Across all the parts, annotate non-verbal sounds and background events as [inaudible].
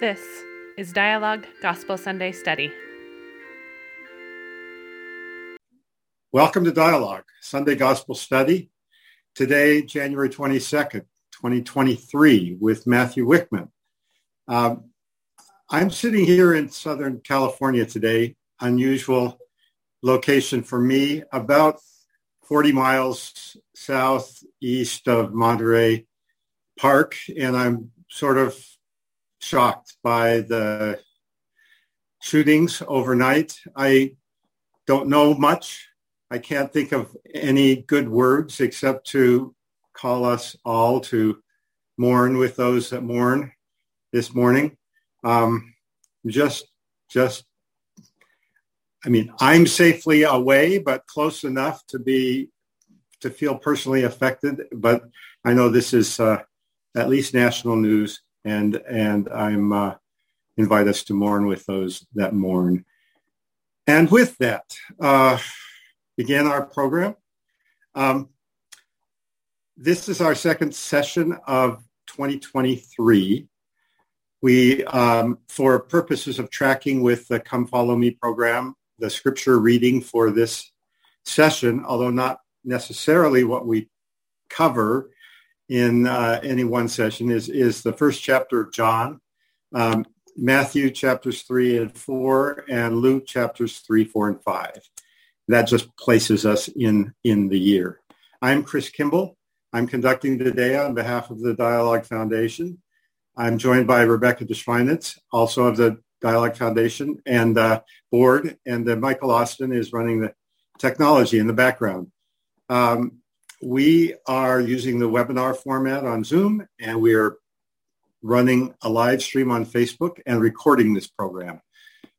This is Dialogue Gospel Sunday Study. Welcome to Dialogue, Sunday Gospel Study. Today, January 22nd, 2023, with Matthew Wickman. Um, I'm sitting here in Southern California today, unusual location for me, about 40 miles southeast of Monterey Park, and I'm sort of shocked by the shootings overnight. I don't know much I can't think of any good words except to call us all to mourn with those that mourn this morning. Um, just, just, I mean, I'm safely away, but close enough to be, to feel personally affected. But I know this is uh, at least national news, and and I'm uh, invite us to mourn with those that mourn. And with that. Uh, begin our program. Um, this is our second session of 2023. We, um, for purposes of tracking with the Come Follow Me program, the scripture reading for this session, although not necessarily what we cover in uh, any one session, is, is the first chapter of John, um, Matthew chapters 3 and 4, and Luke chapters 3, 4, and 5 that just places us in, in the year. I'm Chris Kimball. I'm conducting today on behalf of the Dialogue Foundation. I'm joined by Rebecca DeSchweinitz, also of the Dialogue Foundation and uh, board, and uh, Michael Austin is running the technology in the background. Um, we are using the webinar format on Zoom, and we are running a live stream on Facebook and recording this program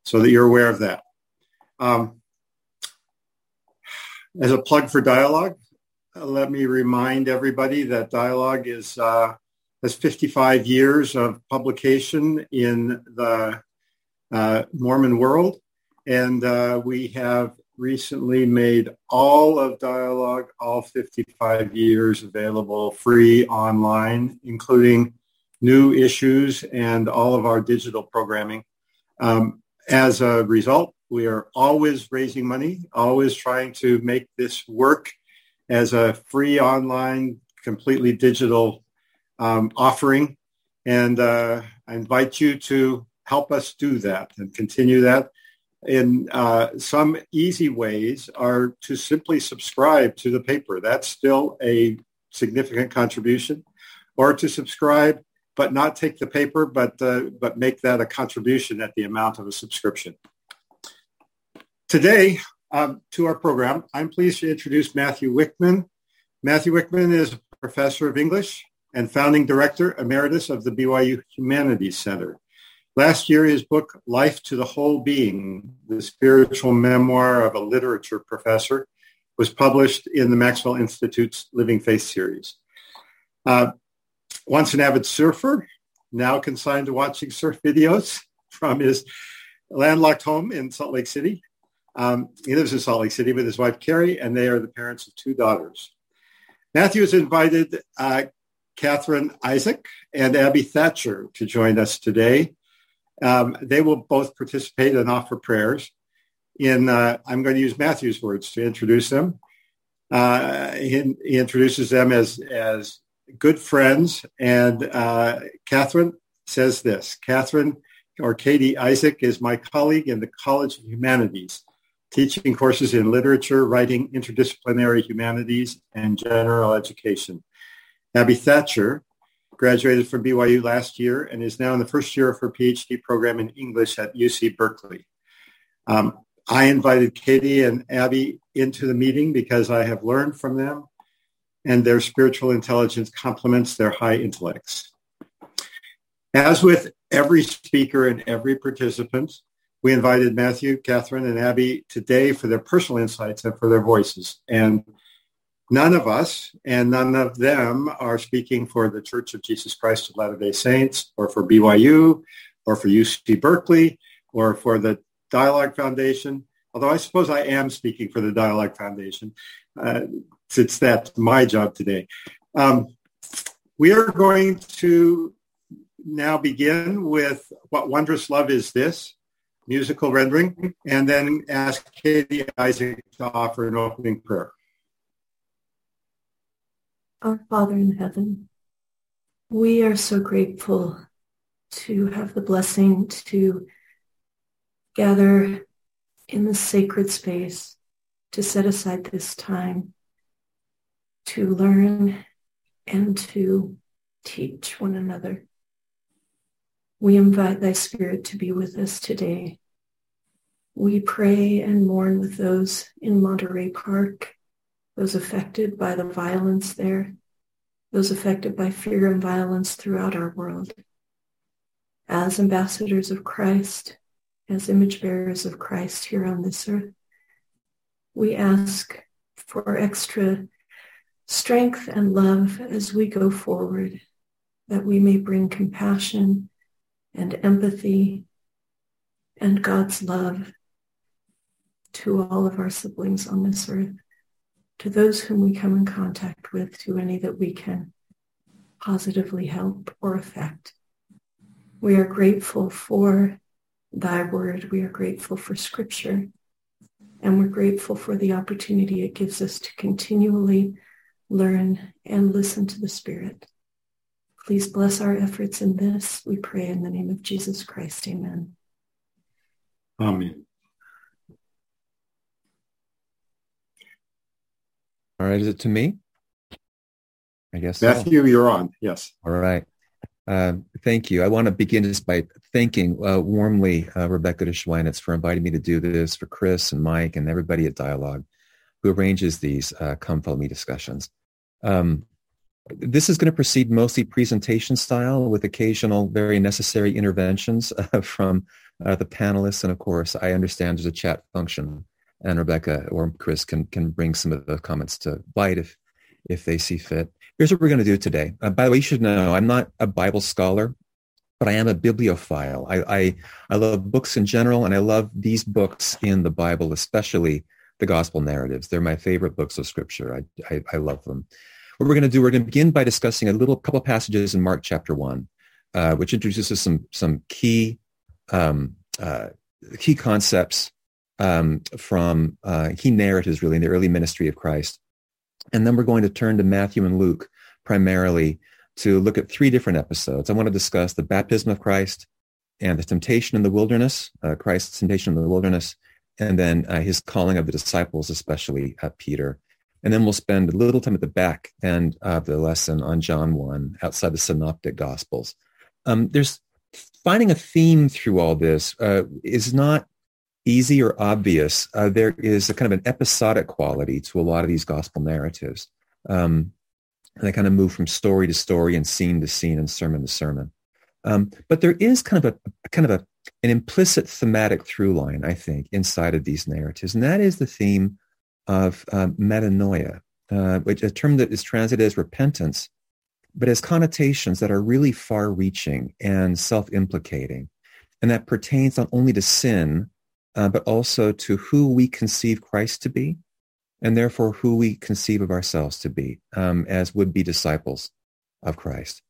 so that you're aware of that. Um, as a plug for Dialogue, let me remind everybody that Dialogue is uh, has 55 years of publication in the uh, Mormon world, and uh, we have recently made all of Dialogue, all 55 years available free online, including new issues and all of our digital programming. Um, as a result, we are always raising money, always trying to make this work as a free online, completely digital um, offering. And uh, I invite you to help us do that and continue that. In uh, some easy ways are to simply subscribe to the paper. That's still a significant contribution. Or to subscribe but not take the paper, but uh, but make that a contribution at the amount of a subscription. Today, um, to our program, I'm pleased to introduce Matthew Wickman. Matthew Wickman is a professor of English and founding director emeritus of the BYU Humanities Center. Last year, his book, Life to the Whole Being, the spiritual memoir of a literature professor, was published in the Maxwell Institute's Living Faith series. Uh, once an avid surfer, now consigned to watching surf videos [laughs] from his landlocked home in Salt Lake City. Um, he lives in Salt Lake City with his wife, Carrie, and they are the parents of two daughters. Matthew has invited uh, Catherine Isaac and Abby Thatcher to join us today. Um, they will both participate and offer prayers. In uh, I'm going to use Matthew's words to introduce them. Uh, he, he, introduces them as as good friends, and uh, Catherine says this: Catherine or Katie Isaac is my colleague in the College of Humanities teaching courses in literature, writing, interdisciplinary humanities, and general education. Abby Thatcher graduated from BYU last year and is now in the first year of her PhD program in English at UC Berkeley. Um, I invited Katie and Abby into the meeting because I have learned from them and their spiritual intelligence complements their high intellects. As with every speaker and every participant, we invited Matthew, Catherine, and Abby today for their personal insights and for their voices. And none of us and none of them are speaking for the Church of Jesus Christ of Latter-day Saints or for BYU or for UC Berkeley or for the Dialogue Foundation, although I suppose I am speaking for the Dialogue Foundation uh, since that's my job today. Um, we are going to now begin with What Wondrous Love Is This? musical rendering, and then ask Katie Isaac to offer an opening prayer. Our Father in heaven, we are so grateful to have the blessing to gather in the sacred space to set aside this time to learn and to teach one another. We invite thy spirit to be with us today. We pray and mourn with those in Monterey Park, those affected by the violence there, those affected by fear and violence throughout our world. As ambassadors of Christ, as image bearers of Christ here on this earth, we ask for extra strength and love as we go forward, that we may bring compassion and empathy and God's love to all of our siblings on this earth, to those whom we come in contact with, to any that we can positively help or affect. We are grateful for thy word. We are grateful for scripture. And we're grateful for the opportunity it gives us to continually learn and listen to the Spirit. Please bless our efforts in this. We pray in the name of Jesus Christ. Amen. Amen. All right. Is it to me? I guess. Matthew, so. you're on. Yes. All right. Uh, thank you. I want to begin just by thanking uh, warmly uh, Rebecca de Schweinitz for inviting me to do this, for Chris and Mike and everybody at Dialogue who arranges these uh, Come Follow Me discussions. Um, this is going to proceed mostly presentation style with occasional very necessary interventions [laughs] uh, from uh, the panelists. And of course, I understand there's a chat function and Rebecca or Chris can, can bring some of the comments to light if, if they see fit. Here's what we're going to do today. Uh, by the way, you should know I'm not a Bible scholar, but I am a bibliophile. I, I, I love books in general, and I love these books in the Bible, especially the gospel narratives. They're my favorite books of scripture. I, I, I love them. What we're going to do, we're going to begin by discussing a little couple passages in Mark chapter one, uh, which introduces some some key um, uh, key concepts um, from uh, key narratives, really, in the early ministry of Christ. And then we're going to turn to Matthew and Luke primarily to look at three different episodes. I want to discuss the baptism of Christ and the temptation in the wilderness, uh, Christ's temptation in the wilderness, and then uh, his calling of the disciples, especially uh, Peter. And then we'll spend a little time at the back end of the lesson on John 1 outside the synoptic gospels. Um, there's finding a theme through all this uh, is not easy or obvious. Uh, there is a kind of an episodic quality to a lot of these gospel narratives. Um, and they kind of move from story to story and scene to scene and sermon to sermon. Um, but there is kind of a, kind of a, an implicit thematic through line, I think, inside of these narratives, and that is the theme of um, metanoia, uh, which a term that is translated as repentance, but has connotations that are really far-reaching and self-implicating, and that pertains not only to sin, uh, but also to who we conceive Christ to be, and therefore who we conceive of ourselves to be um, as would-be disciples of Christ.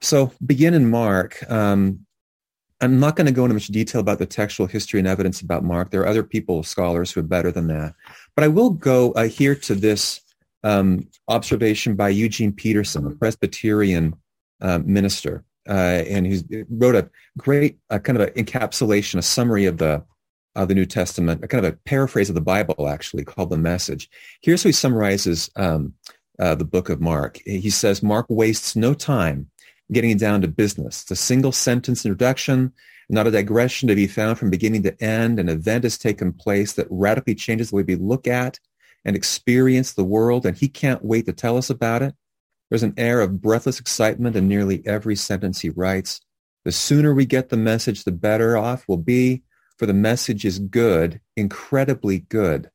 So begin in Mark. Um, I'm not going to go into much detail about the textual history and evidence about Mark. There are other people, scholars, who are better than that. But I will go uh, here to this um, observation by Eugene Peterson, a Presbyterian uh, minister, uh, and he wrote a great uh, kind of an encapsulation, a summary of the of the New Testament, a kind of a paraphrase of the Bible, actually, called the Message. Here's how he summarizes um, uh, the book of Mark. He says, Mark wastes no time getting down to business. It's a single sentence introduction, not a digression to be found from beginning to end. An event has taken place that radically changes the way we look at and experience the world, and he can't wait to tell us about it. There's an air of breathless excitement in nearly every sentence he writes. The sooner we get the message, the better off we'll be, for the message is good, incredibly good.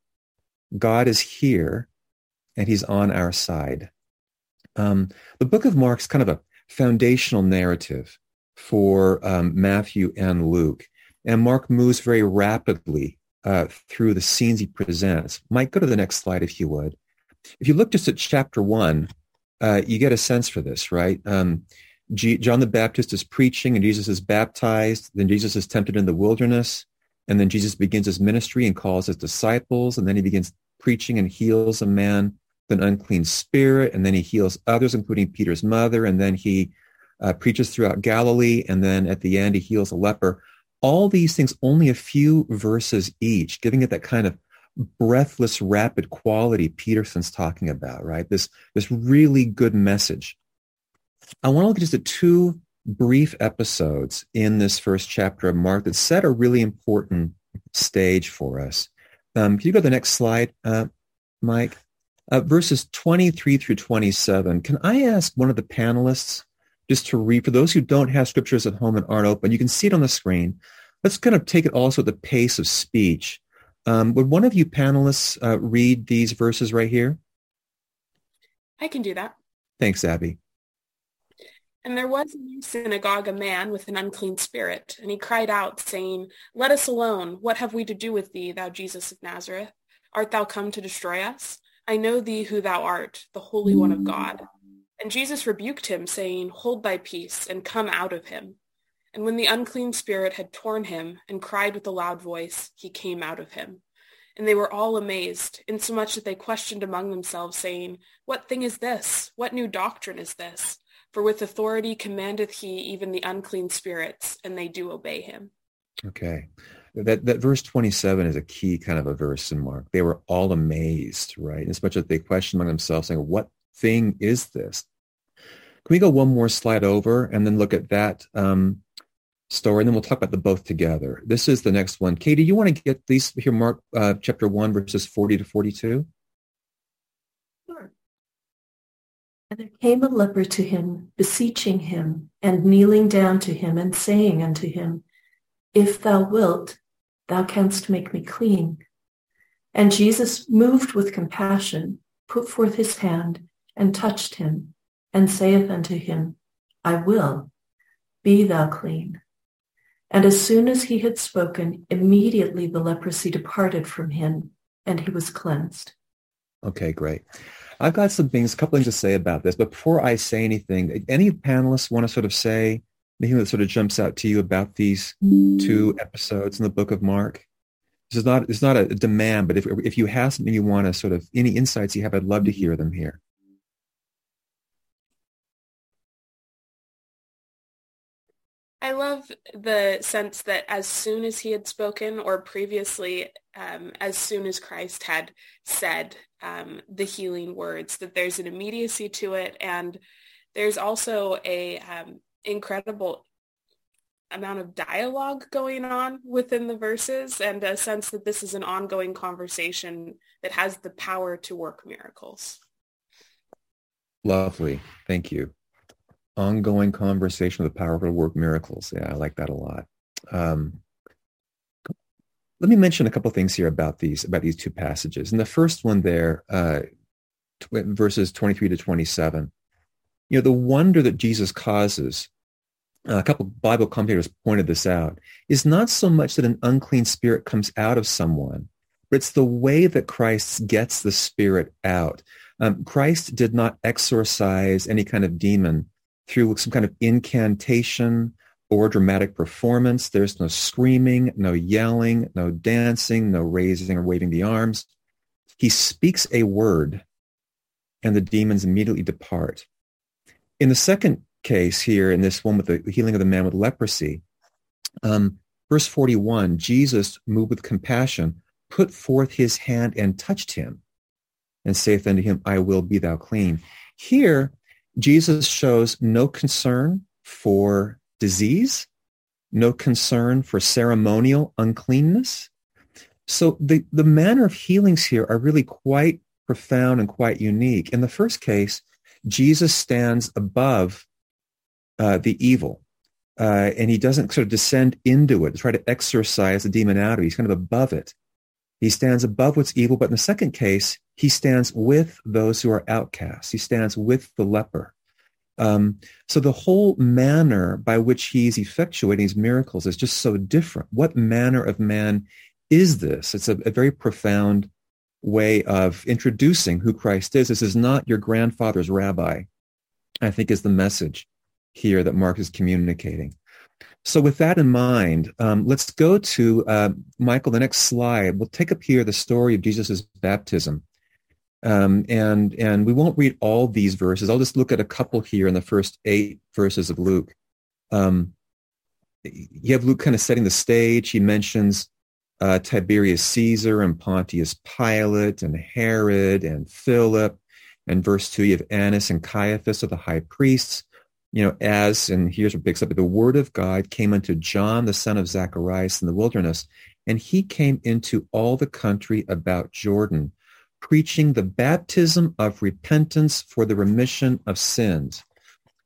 God is here, and he's on our side. Um, the book of Mark's kind of a foundational narrative for um, Matthew and Luke. And Mark moves very rapidly uh, through the scenes he presents. Mike, go to the next slide if you would. If you look just at chapter one, uh, you get a sense for this, right? Um, G- John the Baptist is preaching and Jesus is baptized. Then Jesus is tempted in the wilderness. And then Jesus begins his ministry and calls his disciples. And then he begins preaching and heals a man with an unclean spirit. And then he heals others, including Peter's mother. And then he uh, preaches throughout Galilee. And then at the end, he heals a leper. All these things, only a few verses each, giving it that kind of breathless, rapid quality Peterson's talking about, right? This, this really good message. I want to look at just at two brief episodes in this first chapter of Mark that set a really important stage for us. Um, can you go to the next slide, uh, Mike? Uh, verses 23 through 27. Can I ask one of the panelists just to read, for those who don't have scriptures at home and aren't open, you can see it on the screen. Let's kind of take it also at the pace of speech. Um, would one of you panelists uh, read these verses right here? I can do that. Thanks, Abby. And there was in the synagogue a man with an unclean spirit, and he cried out, saying, Let us alone. What have we to do with thee, thou Jesus of Nazareth? Art thou come to destroy us? I know thee who thou art, the Holy One of God. And Jesus rebuked him, saying, Hold thy peace, and come out of him. And when the unclean spirit had torn him, and cried with a loud voice, he came out of him. And they were all amazed, insomuch that they questioned among themselves, saying, What thing is this? What new doctrine is this? For with authority commandeth he even the unclean spirits, and they do obey him. Okay. That, that verse 27 is a key kind of a verse in Mark. They were all amazed, right? As much as they questioned among themselves, saying, what thing is this? Can we go one more slide over and then look at that um, story, and then we'll talk about the both together. This is the next one. Katie, you want to get these here, Mark uh, chapter 1, verses 40 to 42? And there came a leper to him, beseeching him, and kneeling down to him, and saying unto him, If thou wilt, thou canst make me clean. And Jesus, moved with compassion, put forth his hand, and touched him, and saith unto him, I will, be thou clean. And as soon as he had spoken, immediately the leprosy departed from him, and he was cleansed. Okay, great. I've got some things, a couple things to say about this, but before I say anything, any panelists want to sort of say anything that sort of jumps out to you about these two episodes in the book of Mark? This is not, it's not a demand, but if, if you have something you want to sort of, any insights you have, I'd love to hear them here. I love the sense that as soon as he had spoken or previously, um, as soon as Christ had said um, the healing words, that there's an immediacy to it. And there's also a um, incredible amount of dialogue going on within the verses and a sense that this is an ongoing conversation that has the power to work miracles. Lovely. Thank you ongoing conversation with the power to work miracles. Yeah, I like that a lot. Um, let me mention a couple things here about these about these two passages. And the first one there, uh, verses 23 to 27, you know, the wonder that Jesus causes, uh, a couple Bible commentators pointed this out, is not so much that an unclean spirit comes out of someone, but it's the way that Christ gets the spirit out. Um, Christ did not exorcise any kind of demon through some kind of incantation or dramatic performance. There's no screaming, no yelling, no dancing, no raising or waving the arms. He speaks a word and the demons immediately depart. In the second case here, in this one with the healing of the man with leprosy, um, verse 41, Jesus, moved with compassion, put forth his hand and touched him and saith unto him, I will be thou clean. Here, Jesus shows no concern for disease, no concern for ceremonial uncleanness. So the, the manner of healings here are really quite profound and quite unique. In the first case, Jesus stands above uh, the evil. Uh, and he doesn't sort of descend into it, to try to exorcise the demon out of it. He's kind of above it. He stands above what's evil, but in the second case, he stands with those who are outcasts. He stands with the leper. Um, so the whole manner by which he's effectuating these miracles is just so different. What manner of man is this? It's a, a very profound way of introducing who Christ is. This is not your grandfather's rabbi, I think is the message here that Mark is communicating. So with that in mind, um, let's go to uh, Michael, the next slide. We'll take up here the story of Jesus' baptism. Um, and, and we won't read all these verses. I'll just look at a couple here in the first eight verses of Luke. Um, you have Luke kind of setting the stage. He mentions uh, Tiberius Caesar and Pontius Pilate and Herod and Philip. And verse 2, you have Annas and Caiaphas are the high priests. You know, as, and here's what picks up, the word of God came unto John, the son of Zacharias in the wilderness, and he came into all the country about Jordan, preaching the baptism of repentance for the remission of sins.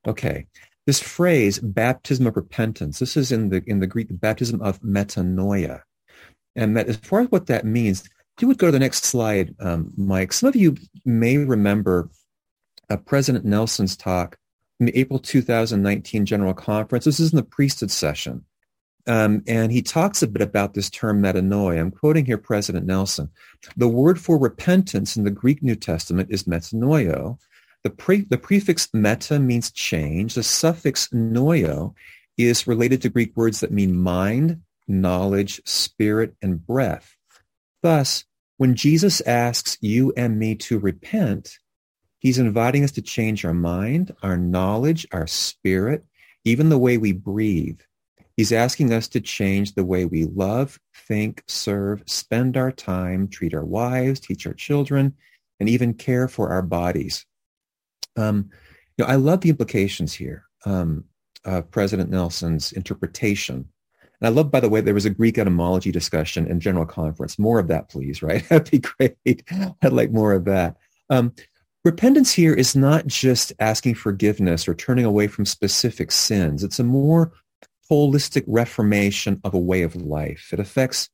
Okay, this phrase, baptism of repentance, this is in the, in the Greek, the baptism of metanoia. And that, as far as what that means, you would go to the next slide, um, Mike. Some of you may remember uh, President Nelson's talk in the April 2019 General Conference. This is in the priesthood session. Um, and he talks a bit about this term metanoia. I'm quoting here President Nelson. The word for repentance in the Greek New Testament is metanoeo. The, pre- the prefix meta means change. The suffix noeo is related to Greek words that mean mind, knowledge, spirit, and breath. Thus, when Jesus asks you and me to repent, he's inviting us to change our mind, our knowledge, our spirit, even the way we breathe. He's asking us to change the way we love, think, serve, spend our time, treat our wives, teach our children, and even care for our bodies. Um, you know, I love the implications here um, of President Nelson's interpretation and I love, by the way, there was a Greek etymology discussion in General Conference. More of that, please, right? [laughs] That'd be great. I'd like more of that. Um, repentance here is not just asking forgiveness or turning away from specific sins. It's a more holistic reformation of a way of life. It affects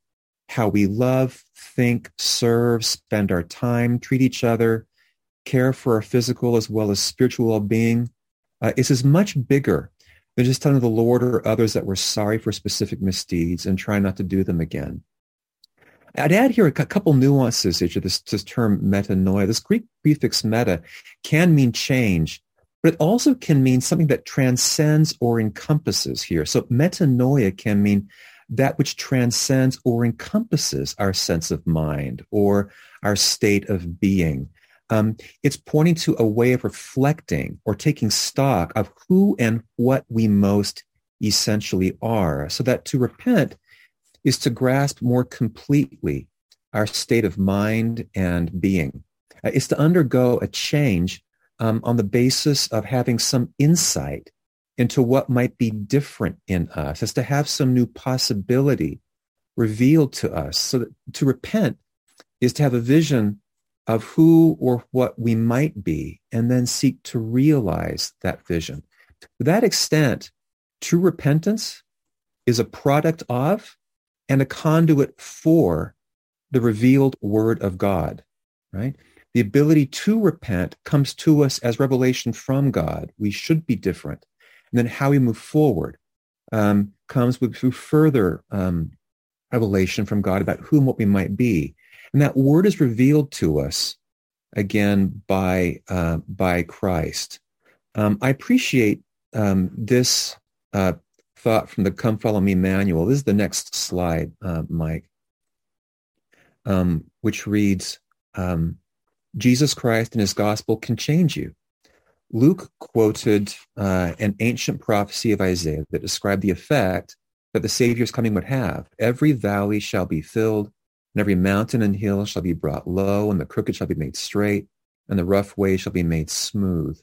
how we love, think, serve, spend our time, treat each other, care for our physical as well as spiritual well-being. Uh, it's as much bigger they're just telling the Lord or others that we're sorry for specific misdeeds and try not to do them again. I'd add here a couple nuances to this, this term metanoia. This Greek prefix meta can mean change, but it also can mean something that transcends or encompasses here. So metanoia can mean that which transcends or encompasses our sense of mind or our state of being. Um, it's pointing to a way of reflecting or taking stock of who and what we most essentially are. So that to repent is to grasp more completely our state of mind and being. Uh, it's to undergo a change um, on the basis of having some insight into what might be different in us, as to have some new possibility revealed to us. So that to repent is to have a vision of who or what we might be and then seek to realize that vision. To that extent, true repentance is a product of and a conduit for the revealed word of God, right? The ability to repent comes to us as revelation from God. We should be different. And then how we move forward um, comes with, through further um, revelation from God about who and what we might be. And that word is revealed to us again by uh, by Christ. Um, I appreciate um, this uh, thought from the Come Follow Me manual. This is the next slide, uh, Mike, um, which reads, um, Jesus Christ and his gospel can change you. Luke quoted uh, an ancient prophecy of Isaiah that described the effect that the Savior's coming would have. Every valley shall be filled and every mountain and hill shall be brought low, and the crooked shall be made straight, and the rough way shall be made smooth.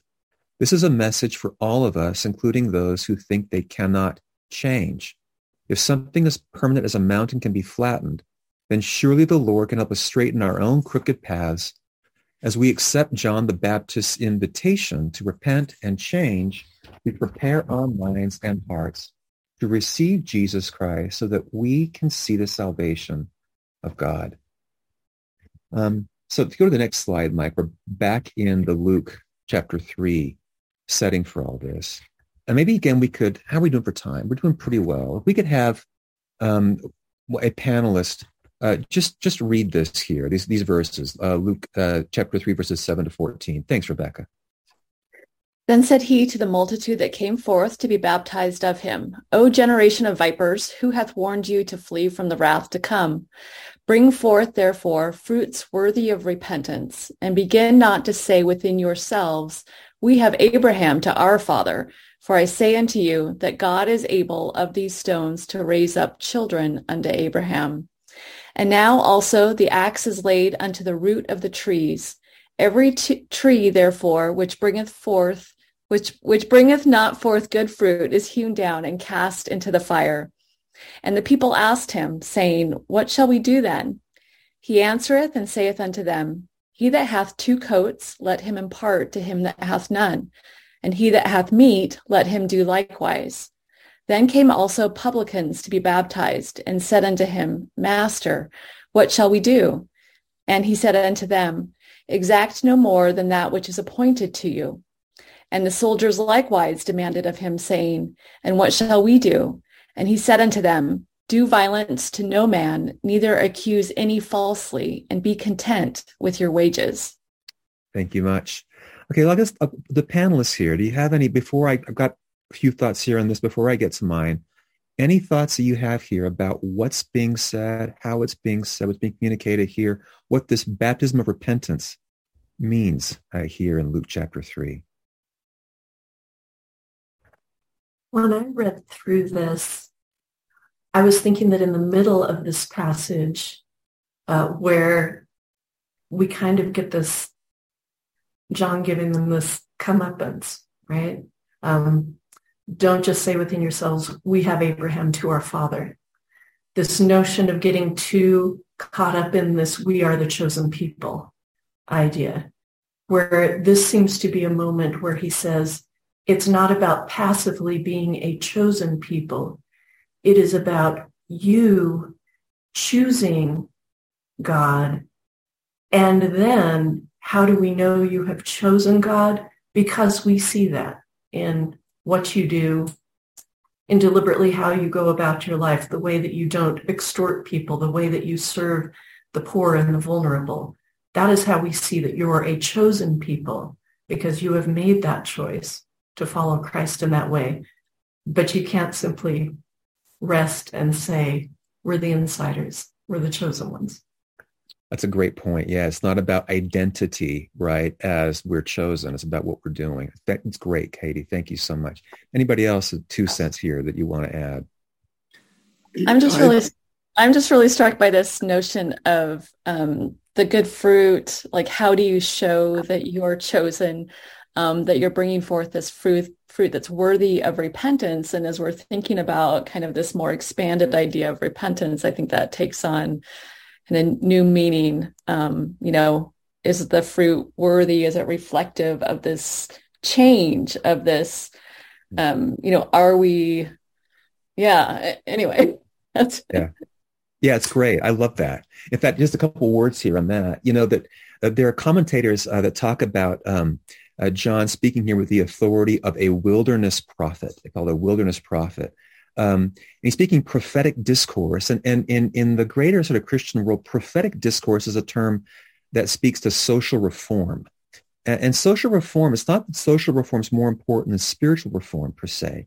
This is a message for all of us, including those who think they cannot change. If something as permanent as a mountain can be flattened, then surely the Lord can help us straighten our own crooked paths as we accept John the Baptist's invitation to repent and change, we prepare our minds and hearts to receive Jesus Christ so that we can see the salvation of God. Um, so to go to the next slide, Mike, we're back in the Luke chapter 3 setting for all this. And maybe again, we could, how are we doing for time? We're doing pretty well. We could have um, a panelist uh, just just read this here, these these verses, uh, Luke uh, chapter 3, verses 7 to 14. Thanks, Rebecca. Then said he to the multitude that came forth to be baptized of him, O generation of vipers, who hath warned you to flee from the wrath to come? Bring forth, therefore, fruits worthy of repentance, and begin not to say within yourselves, We have Abraham to our father. For I say unto you that God is able of these stones to raise up children unto Abraham. And now also the axe is laid unto the root of the trees. Every t- tree, therefore, which bringeth forth which which bringeth not forth good fruit is hewn down and cast into the fire. And the people asked him, saying, What shall we do then? He answereth and saith unto them, He that hath two coats, let him impart to him that hath none, and he that hath meat, let him do likewise. Then came also publicans to be baptized, and said unto him, Master, what shall we do? And he said unto them, Exact no more than that which is appointed to you. And the soldiers likewise demanded of him, saying, And what shall we do? And he said unto them, Do violence to no man, neither accuse any falsely, and be content with your wages. Thank you much. Okay, well, I guess uh, the panelists here, do you have any, before I, I've got few thoughts here on this before I get to mine. Any thoughts that you have here about what's being said, how it's being said, what's being communicated here, what this baptism of repentance means uh, here in Luke chapter 3? When I read through this, I was thinking that in the middle of this passage, uh, where we kind of get this, John giving them this comeuppance, right? Um, don't just say within yourselves, we have Abraham to our father. This notion of getting too caught up in this, we are the chosen people idea, where this seems to be a moment where he says, it's not about passively being a chosen people. It is about you choosing God. And then how do we know you have chosen God? Because we see that in what you do, and deliberately how you go about your life, the way that you don't extort people, the way that you serve the poor and the vulnerable. That is how we see that you are a chosen people because you have made that choice to follow Christ in that way. But you can't simply rest and say, we're the insiders, we're the chosen ones. That's a great point. Yeah, it's not about identity, right, as we're chosen. It's about what we're doing. That's great, Katie. Thank you so much. Anybody else two cents here that you want to add? I'm just really I'm just really struck by this notion of um, the good fruit. Like, how do you show that you're chosen? um, that you're bringing forth this fruit fruit that's worthy of repentance. And as we're thinking about kind of this more expanded idea of repentance, I think that takes on kind of new meaning. Um, you know, is the fruit worthy? Is it reflective of this change of this? Um, you know, are we? Yeah. Anyway, [laughs] that's yeah. Yeah, it's great. I love that. In fact, just a couple words here on that. You know that uh, there are commentators uh, that talk about um, uh, John speaking here with the authority of a wilderness prophet. They call it a wilderness prophet. Um, he's speaking prophetic discourse. And, and in, the greater sort of Christian world, prophetic discourse is a term that speaks to social reform. And, and social reform, it's not that social reform is more important than spiritual reform per se.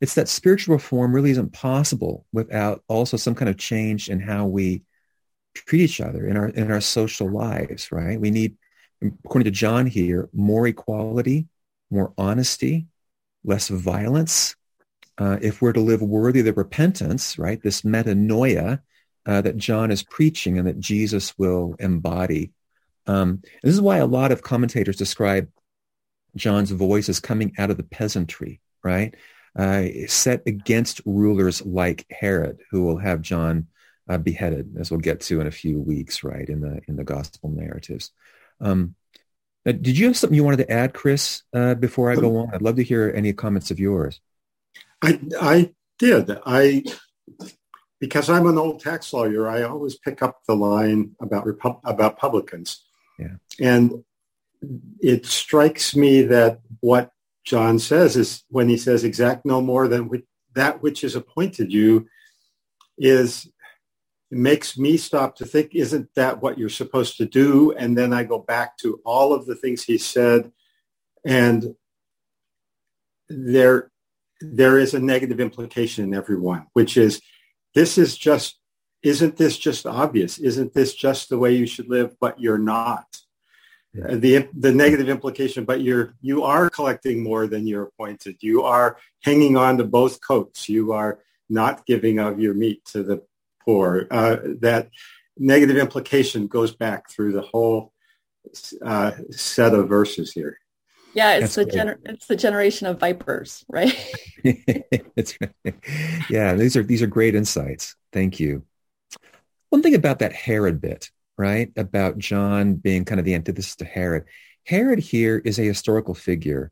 It's that spiritual reform really isn't possible without also some kind of change in how we treat each other in our in our social lives, right? We need according to John here, more equality, more honesty, less violence. Uh, if we're to live worthy of the repentance, right, this metanoia uh, that John is preaching and that Jesus will embody. Um, this is why a lot of commentators describe John's voice as coming out of the peasantry, right? Uh, set against rulers like Herod, who will have John uh, beheaded, as we'll get to in a few weeks, right, in the in the gospel narratives. Um, did you have something you wanted to add, Chris, uh, before I go on? I'd love to hear any comments of yours. I, I did. I because I'm an old tax lawyer, I always pick up the line about Repu- about publicans. Yeah. And it strikes me that what John says is when he says exact no more than that which is appointed you is it makes me stop to think, isn't that what you're supposed to do? And then I go back to all of the things he said. And there there is a negative implication in everyone, which is this is just isn't this just obvious? Isn't this just the way you should live? But you're not. Yeah. The the negative implication, but you're you are collecting more than you're appointed. You are hanging on to both coats. You are not giving of your meat to the poor. Uh, that negative implication goes back through the whole uh, set of verses here. Yeah, it's the gener- it's the generation of vipers, right? [laughs] That's right. Yeah, these are these are great insights. Thank you. One thing about that Herod bit, right? About John being kind of the antithesis to Herod. Herod here is a historical figure,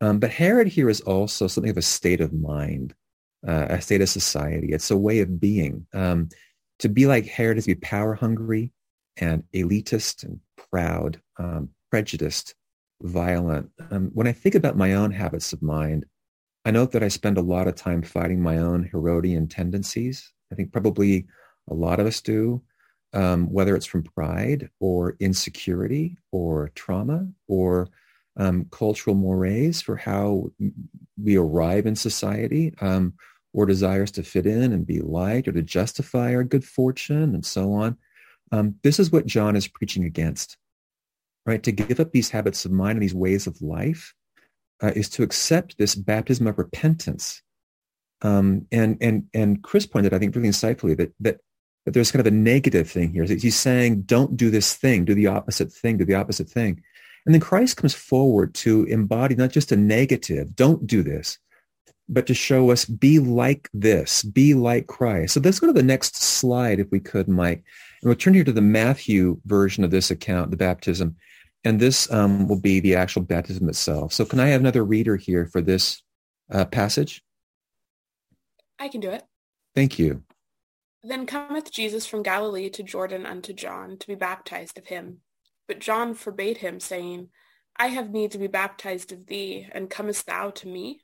um, but Herod here is also something of a state of mind, uh, a state of society. It's a way of being. Um, to be like Herod is to be power hungry and elitist and proud, um, prejudiced, violent. Um, when I think about my own habits of mind, I note that I spend a lot of time fighting my own Herodian tendencies. I think probably a lot of us do, um, whether it's from pride or insecurity or trauma or um, cultural mores for how we arrive in society um, or desires to fit in and be liked or to justify our good fortune and so on. Um, this is what John is preaching against right? To give up these habits of mind and these ways of life uh, is to accept this baptism of repentance. Um, and and and Chris pointed, I think, really insightfully that that that there's kind of a negative thing here. He's saying, don't do this thing, do the opposite thing, do the opposite thing. And then Christ comes forward to embody not just a negative, don't do this, but to show us be like this, be like Christ. So let's go to the next slide, if we could, Mike. And we'll turn here to the Matthew version of this account, the baptism. And this um, will be the actual baptism itself. So can I have another reader here for this uh, passage? I can do it. Thank you. Then cometh Jesus from Galilee to Jordan unto John to be baptized of him. But John forbade him, saying, I have need to be baptized of thee, and comest thou to me?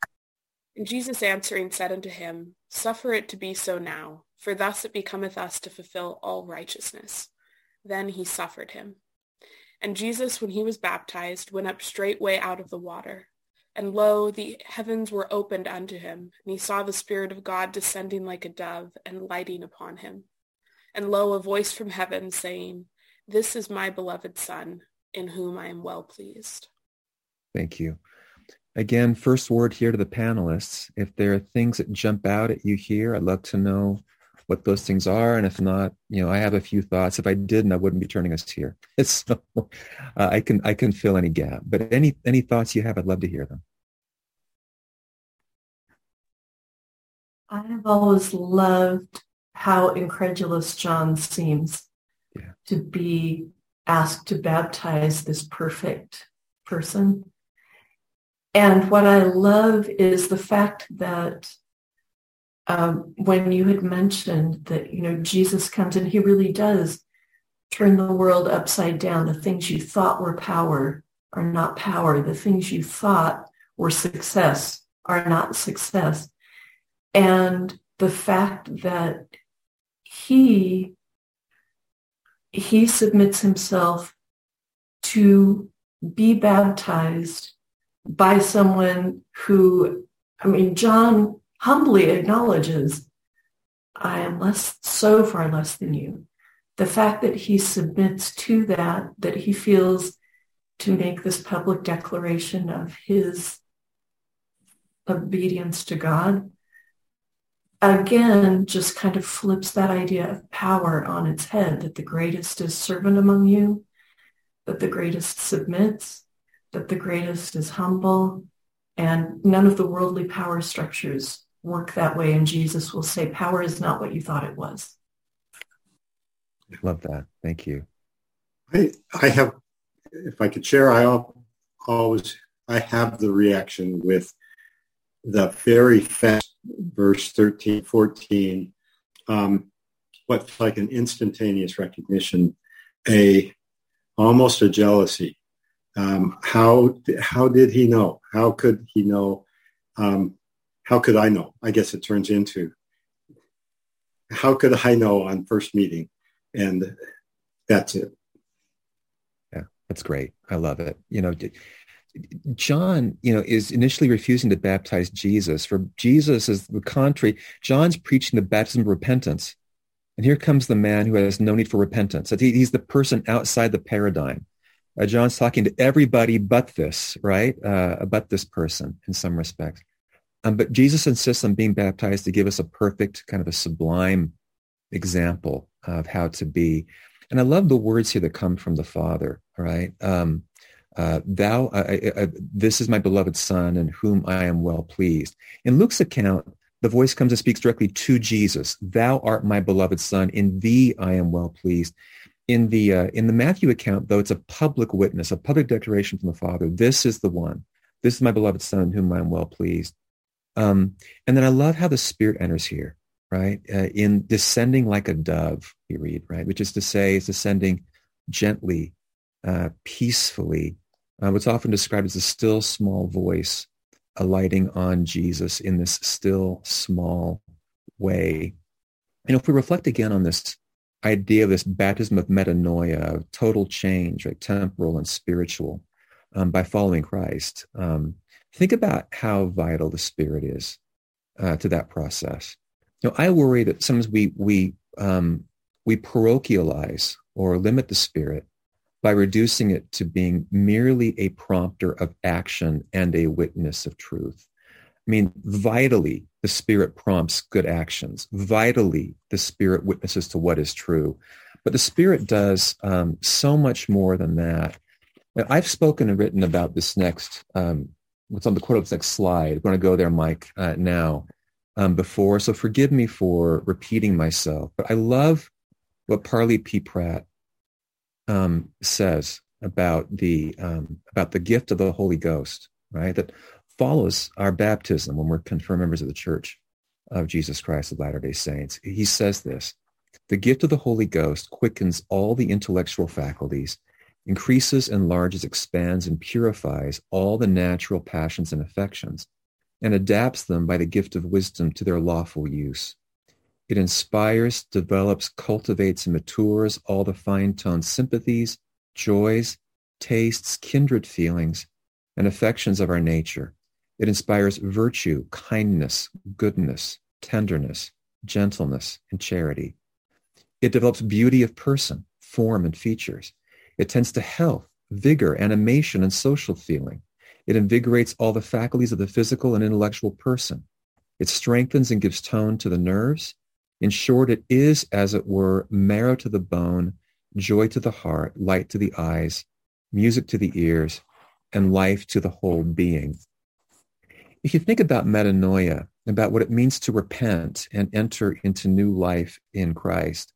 And Jesus answering said unto him, Suffer it to be so now, for thus it becometh us to fulfill all righteousness. Then he suffered him. And Jesus, when he was baptized, went up straightway out of the water. And lo, the heavens were opened unto him, and he saw the Spirit of God descending like a dove and lighting upon him. And lo, a voice from heaven saying, This is my beloved Son, in whom I am well pleased. Thank you. Again, first word here to the panelists. If there are things that jump out at you here, I'd love to know what those things are. And if not, you know, I have a few thoughts. If I didn't, I wouldn't be turning us here. [laughs] So uh, I can I can fill any gap. But any any thoughts you have, I'd love to hear them. I have always loved how incredulous John seems yeah. to be asked to baptize this perfect person. And what I love is the fact that um, when you had mentioned that, you know, Jesus comes and he really does turn the world upside down. The things you thought were power are not power. The things you thought were success are not success. And the fact that he he submits himself to be baptized by someone who I mean John humbly acknowledges, I am less, so far less than you. The fact that he submits to that, that he feels to make this public declaration of his obedience to God, again, just kind of flips that idea of power on its head, that the greatest is servant among you, that the greatest submits, that the greatest is humble, and none of the worldly power structures work that way. And Jesus will say, power is not what you thought it was. Love that. Thank you. I, I have, if I could share, I always, I have the reaction with the very fast verse 13, 14, um, what's like an instantaneous recognition, a almost a jealousy. Um, how how did he know? How could he know? Um, how could I know? I guess it turns into how could I know on first meeting? And that's it. Yeah, that's great. I love it. You know, John, you know, is initially refusing to baptize Jesus. For Jesus is the contrary. John's preaching the baptism of repentance. And here comes the man who has no need for repentance. He's the person outside the paradigm. Uh, John's talking to everybody but this, right? Uh, but this person in some respects. Um, but Jesus insists on being baptized to give us a perfect, kind of a sublime example of how to be. And I love the words here that come from the Father, right? Um, uh, thou, I, I, this is my beloved son in whom I am well pleased. In Luke's account, the voice comes and speaks directly to Jesus. Thou art my beloved son. In thee I am well pleased. In the, uh, in the Matthew account, though, it's a public witness, a public declaration from the Father. This is the one. This is my beloved son in whom I am well pleased. Um, and then I love how the Spirit enters here, right? Uh, in descending like a dove, you read, right? Which is to say, it's descending gently, uh, peacefully, uh, what's often described as a still small voice alighting on Jesus in this still small way. And if we reflect again on this idea of this baptism of metanoia, of total change, right, temporal and spiritual, um, by following Christ, um, think about how vital the Spirit is uh, to that process. You know, I worry that sometimes we we um, we parochialize or limit the Spirit by reducing it to being merely a prompter of action and a witness of truth. I mean, vitally, the Spirit prompts good actions. Vitally, the Spirit witnesses to what is true. But the Spirit does um, so much more than that. I've spoken and written about this next, um, what's on the quote next slide. I'm going to go there, Mike, uh, now, um, before. So forgive me for repeating myself. But I love what Parley P. Pratt um, says about the um, about the gift of the Holy Ghost, right? That follows our baptism when we're confirmed members of the Church of Jesus Christ of Latter-day Saints. He says this: the gift of the Holy Ghost quickens all the intellectual faculties, increases, enlarges, expands, and purifies all the natural passions and affections, and adapts them by the gift of wisdom to their lawful use. It inspires, develops, cultivates, and matures all the fine-toned sympathies, joys, tastes, kindred feelings, and affections of our nature. It inspires virtue, kindness, goodness, tenderness, gentleness, and charity. It develops beauty of person, form, and features. It tends to health, vigor, animation, and social feeling. It invigorates all the faculties of the physical and intellectual person. It strengthens and gives tone to the nerves. In short, it is, as it were, marrow to the bone, joy to the heart, light to the eyes, music to the ears, and life to the whole being. If you think about metanoia, about what it means to repent and enter into new life in Christ,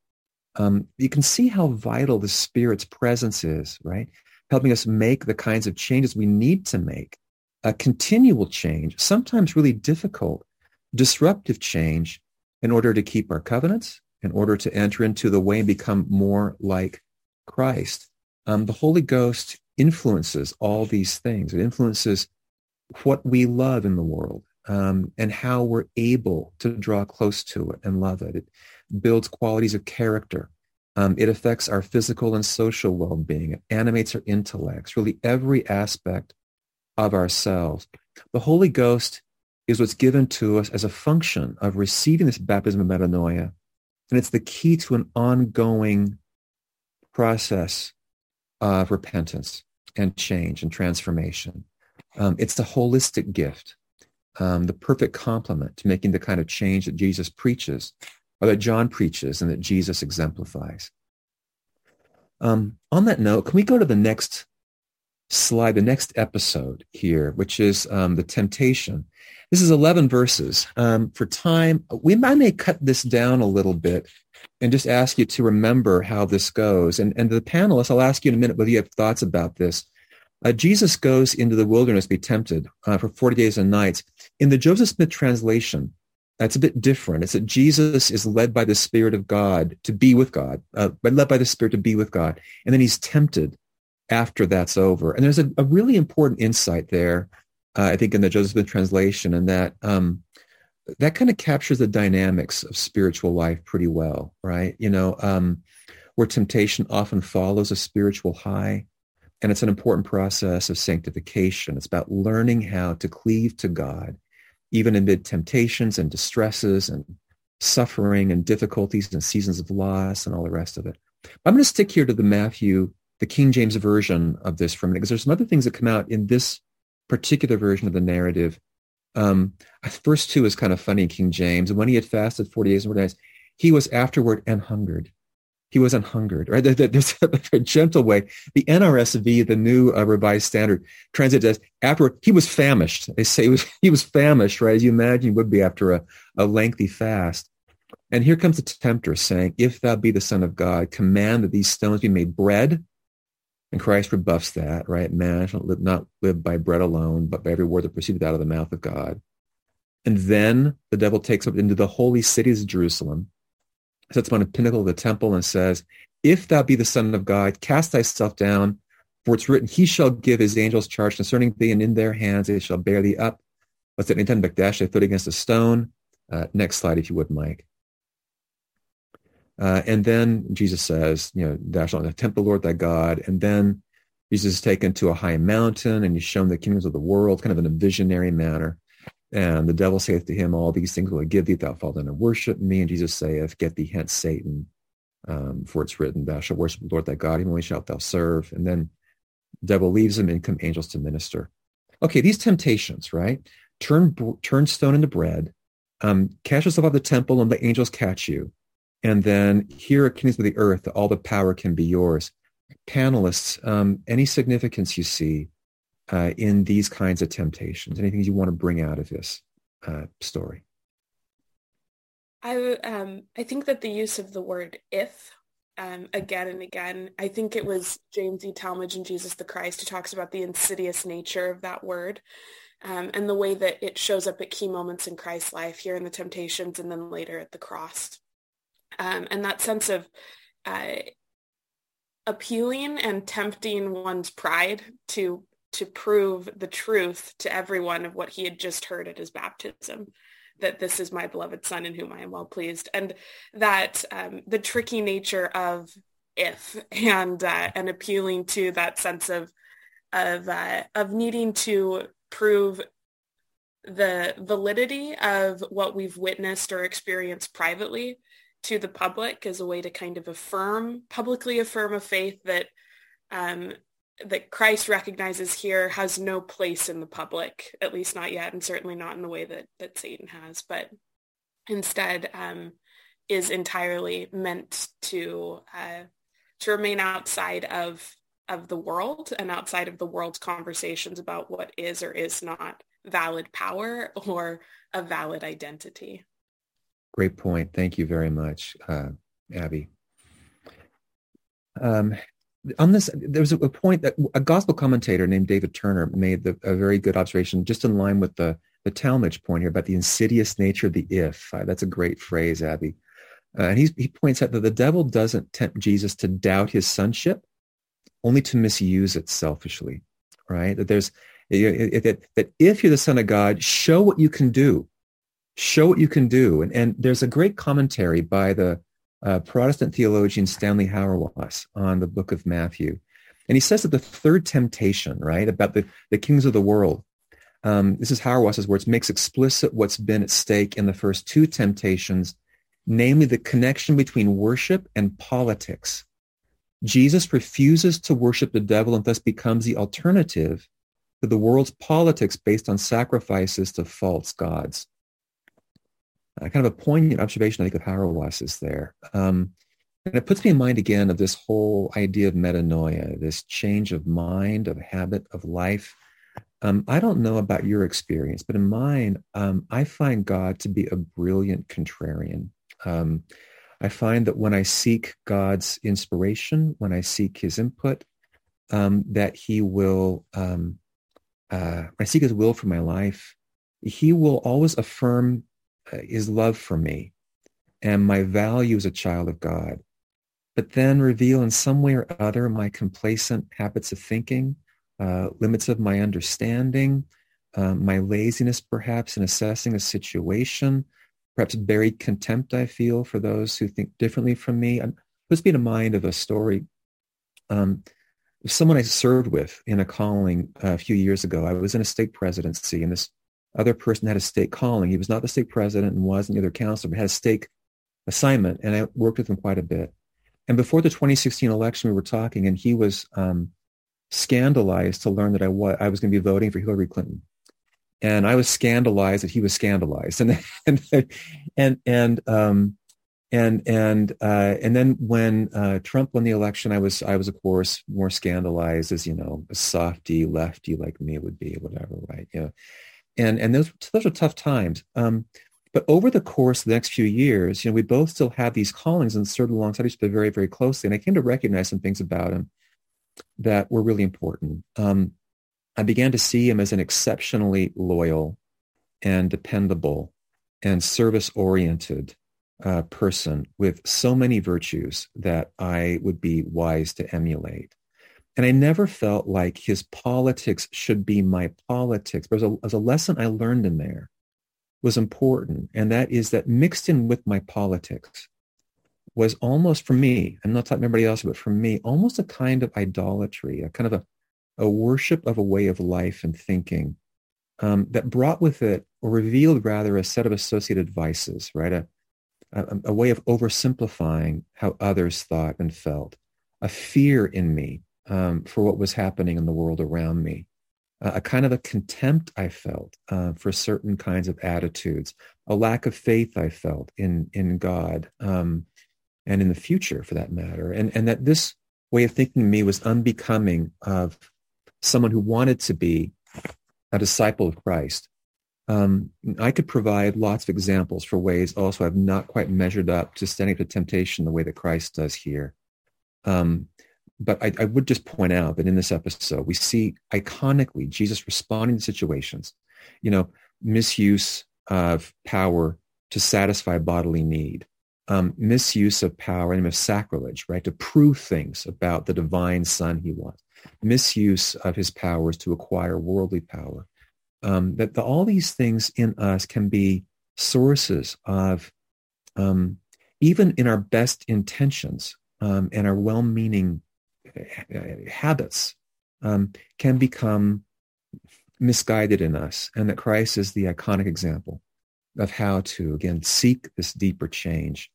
um, you can see how vital the Spirit's presence is, right? Helping us make the kinds of changes we need to make. A continual change, sometimes really difficult, disruptive change in order to keep our covenants, in order to enter into the way and become more like Christ. Um, the Holy Ghost influences all these things. It influences what we love in the world um, and how we're able to draw close to it and love it. It builds qualities of character. Um, it affects our physical and social well-being. It animates our intellects, really every aspect of ourselves. The Holy Ghost is what's given to us as a function of receiving this baptism of metanoia. And it's the key to an ongoing process of repentance and change and transformation. Um, it's the holistic gift, um, the perfect complement to making the kind of change that Jesus preaches, or that John preaches, and that Jesus exemplifies. Um, on that note, can we go to the next slide, the next episode here, which is um, the temptation. This is 11 verses. Um, for time, we I may cut this down a little bit and just ask you to remember how this goes. And, and the panelists, I'll ask you in a minute whether you have thoughts about this. Uh, Jesus goes into the wilderness to be tempted uh, for 40 days and nights. In the Joseph Smith translation, it's a bit different. It's that Jesus is led by the Spirit of God to be with God, uh, led by the Spirit to be with God. And then he's tempted after that's over. And there's a, a really important insight there, uh, I think, in the Joseph Smith translation, and that um, that kind of captures the dynamics of spiritual life pretty well, right? You know, um, where temptation often follows a spiritual high, And it's an important process of sanctification. It's about learning how to cleave to God, even amid temptations and distresses and suffering and difficulties and seasons of loss and all the rest of it. I'm going to stick here to the Matthew, the King James version of this for a minute, because there's some other things that come out in this particular version of the narrative. Um, verse two is kind of funny, King James. And when he had fasted 40 days and 40 nights, he was afterward and hungered he was unhungered, right? There's [laughs] a gentle way. The NRSV, the new uh, Revised Standard, translates as afterward, he was famished. They say he was, [laughs] he was famished, right? As you imagine he would be after a, a lengthy fast. And here comes the tempter saying, if thou be the son of God, command that these stones be made bread. And Christ rebuffs that, right? Man shall live, not live by bread alone, but by every word that proceedeth out of the mouth of God. And then the devil takes up into the holy cities of Jerusalem sits upon a pinnacle of the temple and says, If thou be the Son of God, cast thyself down, for it's written, He shall give his angels charge concerning thee, and in their hands they shall bear thee up. Let's say Nintendo dash they foot against a stone. Uh, next slide, if you would, Mike. Uh, and then Jesus says, you know, thou shalt not temple Lord thy God. And then Jesus is taken to a high mountain and he's shown the kingdoms of the world, kind of in a visionary manner. And the devil saith to him, All these things will I give thee, thou fall down and worship me. And Jesus saith, Get thee hence, Satan, um, for it's written, Thou shalt worship the Lord thy God, him only shalt thou serve. And then the devil leaves him and come angels to minister. Okay, these temptations, right? Turn turn stone into bread, um, catch yourself out of the temple, and the angels catch you. And then here at Kings of the Earth, all the power can be yours. Panelists, um, any significance you see uh, in these kinds of temptations? Anything you want to bring out of this uh, story? I um, I think that the use of the word "if" um, again and again. I think it was James E. Talmage in Jesus the Christ who talks about the insidious nature of that word. Um, and the way that it shows up at key moments in Christ's life, here in the temptations and then later at the cross. Um, and that sense of uh, appealing and tempting one's pride to to prove the truth to everyone of what he had just heard at his baptism that this is my beloved son in whom I am well pleased and that um, the tricky nature of if and uh, and appealing to that sense of of uh, of needing to prove the validity of what we've witnessed or experienced privately to the public as a way to kind of affirm publicly affirm a faith that um, that Christ recognizes here has no place in the public, at least not yet, and certainly not in the way that, that Satan has, but instead um, is entirely meant to uh, to remain outside of of the world and outside of the world's conversations about what is or is not valid power or a valid identity. Great point. Thank you very much, uh, Abby. Um, on this, there was a point that a gospel commentator named David Turner made the, a very good observation, just in line with the the Talmage point here about the insidious nature of the if. Uh, that's a great phrase, Abby. Uh, and he points out that the devil doesn't tempt Jesus to doubt his sonship, only to misuse it selfishly, right? That there's that, that if you're the son of God, show what you can do. Show what you can do. And, and there's a great commentary by the uh, Protestant theologian Stanley Hauerwas on the book of Matthew. And he says that the third temptation, right, about the, the kings of the world, um, this is Hauerwas's words, makes explicit what's been at stake in the first two temptations, namely the connection between worship and politics. Jesus refuses to worship the devil and thus becomes the alternative to the world's politics based on sacrifices to false gods uh, kind of a poignant observation, I think, of Hauerwas is there. Um, and it puts me in mind again of this whole idea of metanoia, this change of mind, of habit, of life. Um, I don't know about your experience, but in mine, um, I find God to be a brilliant contrarian. Um, I find that when I seek God's inspiration, when I seek his input, um, that he will, um, uh, I seek his will for my life, he will always affirm his love for me and my value as a child of God, but then reveal in some way or other my complacent habits of thinking, uh, limits of my understanding, um, my laziness perhaps in assessing a situation, perhaps buried contempt I feel for those who think differently from me. It puts me in mind of a story um, someone I served with in a calling a few years ago. I was in a stake presidency, and this other person had a stake calling. He was not the stake president and wasn't the other counselor, but had a stake assignment, and I worked with him quite a bit. And before the 2016 election, we were talking, and he was um, scandalized to learn that I was, I was going to be voting for Hillary Clinton. And I was scandalized that he was scandalized. And, [laughs] and, and, and, um, and, and, uh, and then when, uh, Trump won the election, I was, I was, of course, more scandalized as, you know, a softy lefty like me would be, whatever, right? Yeah. And, and those, those were tough times. Um, but over the course of the next few years, you know, we both still had these callings and served alongside each other very, very closely. And I came to recognize some things about him that were really important. Um, I began to see him as an exceptionally loyal and dependable and service-oriented uh, person with so many virtues that I would be wise to emulate. And I never felt like his politics should be my politics. There's a, there's a lesson I learned in there was important, and that is that mixed in with my politics was almost for me, I'm not talking everybody else, but for me, almost a kind of idolatry, a kind of a, a worship of a way of life and thinking um, that brought with it, or revealed rather, a set of associated vices, right? A, a, a way of oversimplifying how others thought and felt, a fear in me um, for what was happening in the world around me, a kind of a contempt I felt uh, for certain kinds of attitudes, a lack of faith I felt in in God, um, and in the future for that matter. And, and that this way of thinking me was unbecoming of someone who wanted to be a disciple of Christ. Um, I could provide lots of examples for ways also I've not quite measured up to standing to temptation the way that Christ does here. Um, but I, I, would just point out that in this episode, we see iconically Jesus responding to situations, you know, misuse of power to satisfy bodily need, um, misuse of power and of sacrilege, right? To prove things about the divine son he was, misuse of his powers to acquire worldly power. Um, that the, all these things in us can be sources of, um, even in our best intentions um, and our well-meaning habits, um, can become misguided in us, and that Christ is the iconic example of how to again seek this deeper change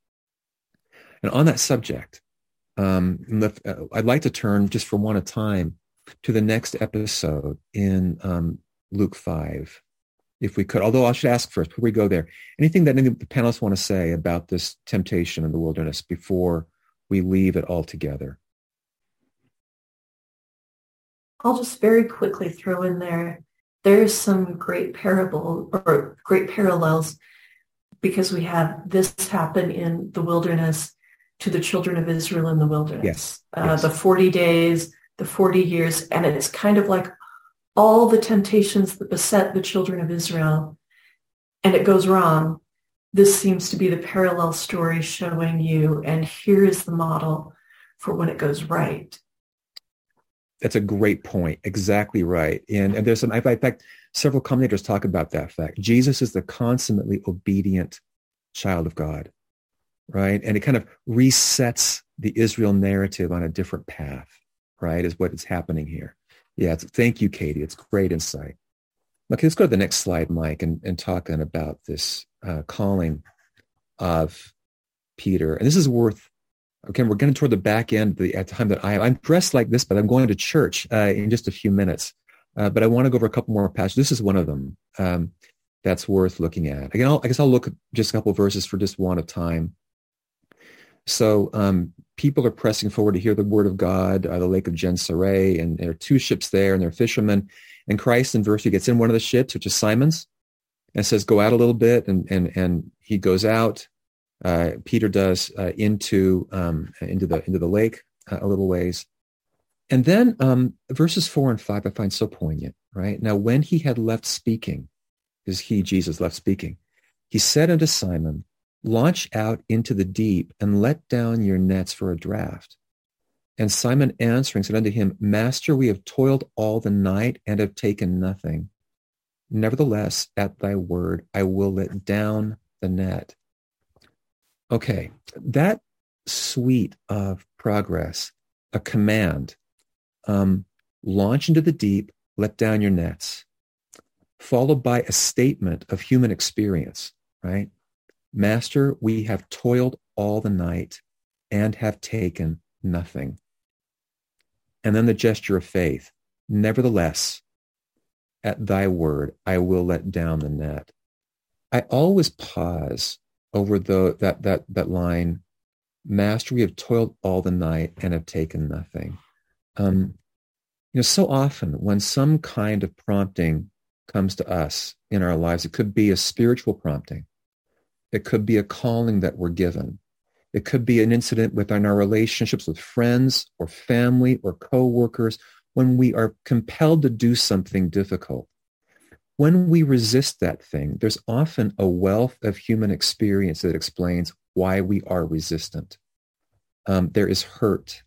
and on that subject, um, uh, I'd like to turn just for one a time to the next episode in um, Luke 5, if we could. Although I should ask first, before we go there, anything that any of the panelists want to say about this temptation in the wilderness before we leave it all together? I'll just very quickly throw in there, there's some great parable or great parallels because we have this happen in the wilderness to the children of Israel in the wilderness. Yes. Uh, yes. The 40 days, the 40 years, and it's kind of like all the temptations that beset the children of Israel, and it goes wrong. This seems to be the parallel story showing you, and here is the model for when it goes right. That's a great point. Exactly right. And, and there's some, in fact, several commentators talk about that fact. Jesus is the consummately obedient child of God right? And it kind of resets the Israel narrative on a different path, right? Is what is happening here. Yeah, thank you, Katie. It's great insight. Okay, let's go to the next slide, Mike, and, and talk about this uh, calling of Peter. And this is worth, okay, we're getting toward the back end the, time that I, I'm dressed like this, but I'm going to church uh, in just a few minutes. Uh, but I want to go over a couple more passages. This is one of them um, that's worth looking at. Again, I'll, I guess I'll look at just a couple verses for just one of time. So um, people are pressing forward to hear the word of God, uh, the Lake of Gennesaret, and there are two ships there, and they're fishermen. And Christ in verse 2 gets in one of the ships, which is Simon's, and says, go out a little bit. And, and, and he goes out. Uh, Peter does uh, into, um, into, the, into the lake uh, a little ways. And then um, verses 4 and 5 I find so poignant, right? Now, when he had left speaking, is he, Jesus, left speaking, he said unto Simon, Launch out into the deep and let down your nets for a draught. And Simon answering said unto him, Master, we have toiled all the night and have taken nothing. Nevertheless, at thy word, I will let down the net. Okay, that suite of progress, a command, um, launch into the deep, let down your nets, followed by a statement of human experience, right? Master, we have toiled all the night and have taken nothing. And then the gesture of faith. Nevertheless, at thy word, I will let down the net. I always pause over the, that, that, that line, Master, we have toiled all the night and have taken nothing. Um, you know, so often when some kind of prompting comes to us in our lives, it could be a spiritual prompting. It could be a calling that we're given. It could be an incident within our relationships with friends or family or coworkers when we are compelled to do something difficult. When we resist that thing, there's often a wealth of human experience that explains why we are resistant. Um, there is hurt.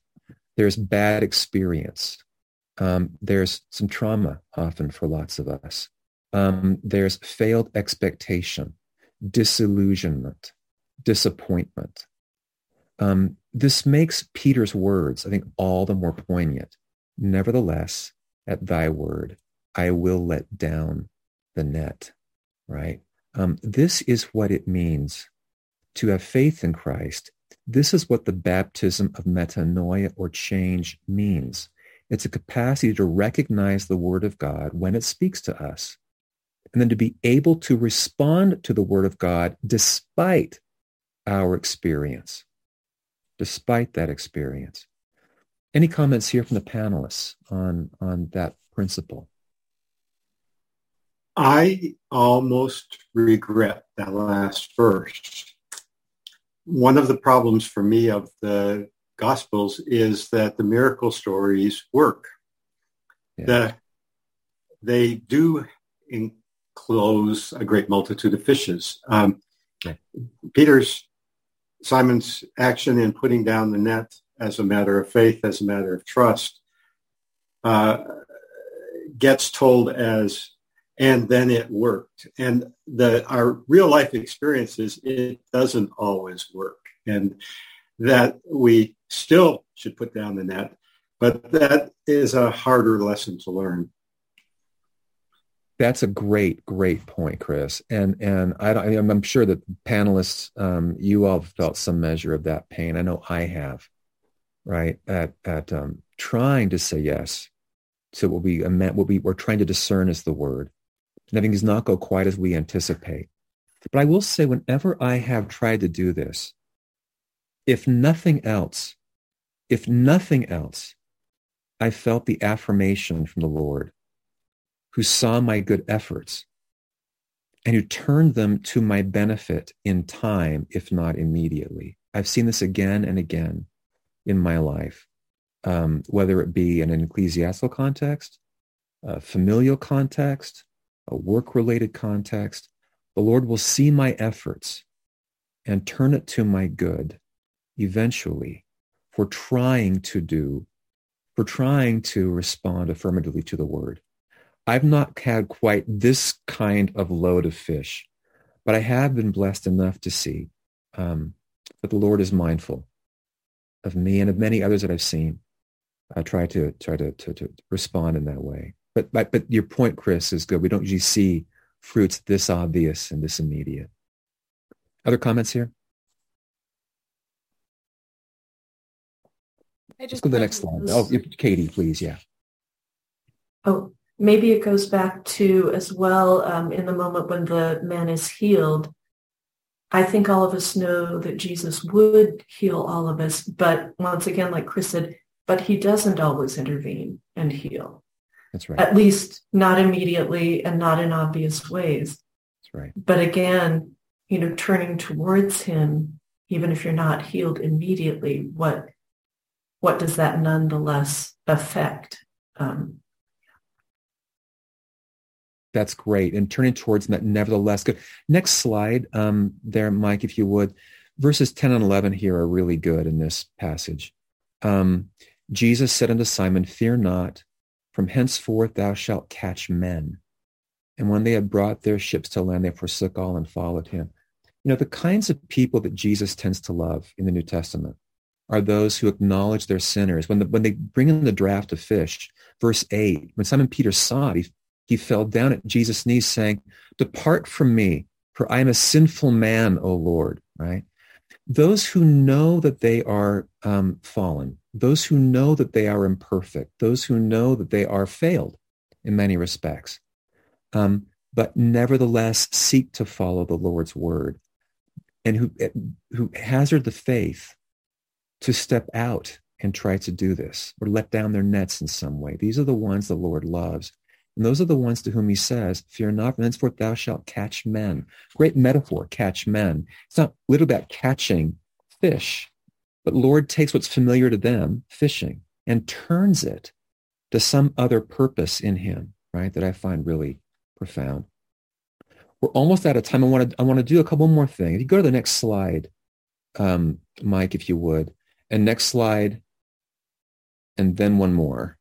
There's bad experience. Um, there's some trauma often for lots of us. Um, there's failed expectation, disillusionment, disappointment. Um, this makes Peter's words, I think, all the more poignant. Nevertheless, at thy word, I will let down the net, right? Um, this is what it means to have faith in Christ. This is what the baptism of metanoia or change means. It's a capacity to recognize the word of God when it speaks to us, and then to be able to respond to the word of God despite our experience despite that experience. Any comments here from the panelists on, on that principle? I almost regret that last verse. One of the problems for me of the Gospels is that the miracle stories work. Yeah. The, they do enclose a great multitude of fishes. Um, okay. Peter's Simon's action in putting down the net as a matter of faith, as a matter of trust, uh, gets told as, and then it worked. And the, our real life experiences, it doesn't always work. And that we still should put down the net, but that is a harder lesson to learn. That's a great, great point, Chris. And and I I'm sure that panelists, um, you all felt some measure of that pain. I know I have, right? At at um, trying to say yes to what we what we we're trying to discern as the word, and things not go quite as we anticipate. But I will say, whenever I have tried to do this, if nothing else, if nothing else, I felt the affirmation from the Lord who saw my good efforts and who turned them to my benefit in time, if not immediately. I've seen this again and again in my life, um, whether it be in an ecclesiastical context, a familial context, a work-related context. The Lord will see my efforts and turn it to my good eventually for trying to do, for trying to respond affirmatively to the word. I've not had quite this kind of load of fish, but I have been blessed enough to see um, that the Lord is mindful of me and of many others that I've seen. I try to try to, to, to respond in that way. But, but but your point, Chris, is good. We don't usually see fruits this obvious and this immediate. Other comments here? Let's go to the next slide. Oh, Katie, please. Yeah. Oh, maybe it goes back to as well um, in the moment when the man is healed. I think all of us know that Jesus would heal all of us, but once again, like Chris said, but he doesn't always intervene and heal. That's right. At least not immediately and not in obvious ways. That's right. But again, you know, turning towards him, even if you're not healed immediately, what what does that nonetheless affect? Um, that's great. And turning towards that, nevertheless, good. Next slide um, there, Mike, if you would. Verses 10 and 11 here are really good in this passage. Um, Jesus said unto Simon, Fear not, from henceforth thou shalt catch men. And when they had brought their ships to land, they forsook all and followed him. You know, the kinds of people that Jesus tends to love in the New Testament are those who acknowledge their sinners. When, the, when they bring in the draft of fish, verse 8, when Simon Peter saw it, he, he fell down at Jesus' knees saying, Depart from me, for I am a sinful man, O Lord, right? Those who know that they are um, fallen, those who know that they are imperfect, those who know that they are failed in many respects, um, but nevertheless seek to follow the Lord's word and who, who hazard the faith to step out and try to do this or let down their nets in some way. These are the ones the Lord loves. And those are the ones to whom he says, fear not, from henceforth thou shalt catch men. Great metaphor, catch men. It's not little about catching fish, but Lord takes what's familiar to them, fishing, and turns it to some other purpose in him, right? That I find really profound. We're almost out of time. I want to, I want to do a couple more things. If you go to the next slide, um, Mike, if you would. And next slide. And then one more.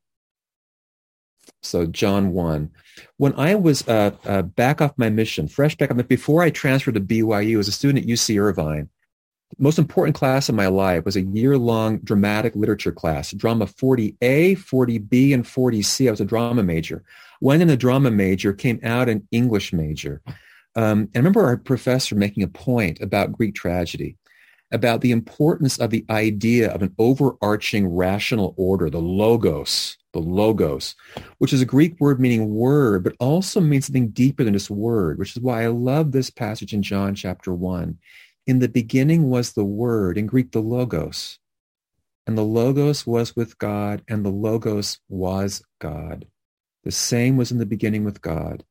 So John 1. When I was uh, uh, back off my mission, fresh back off, before I transferred to BYU as a student at UC Irvine, most important class of my life was a year-long dramatic literature class, drama 40A, 40B, and 40C. I was a drama major. Went in a drama major, came out an English major. Um, I remember our professor making a point about Greek tragedy about the importance of the idea of an overarching rational order, the logos, the logos, which is a Greek word meaning word, but also means something deeper than just word, which is why I love this passage in John chapter 1. In the beginning was the word, in Greek, the logos. And the logos was with God, and the logos was God. The same was in the beginning with God.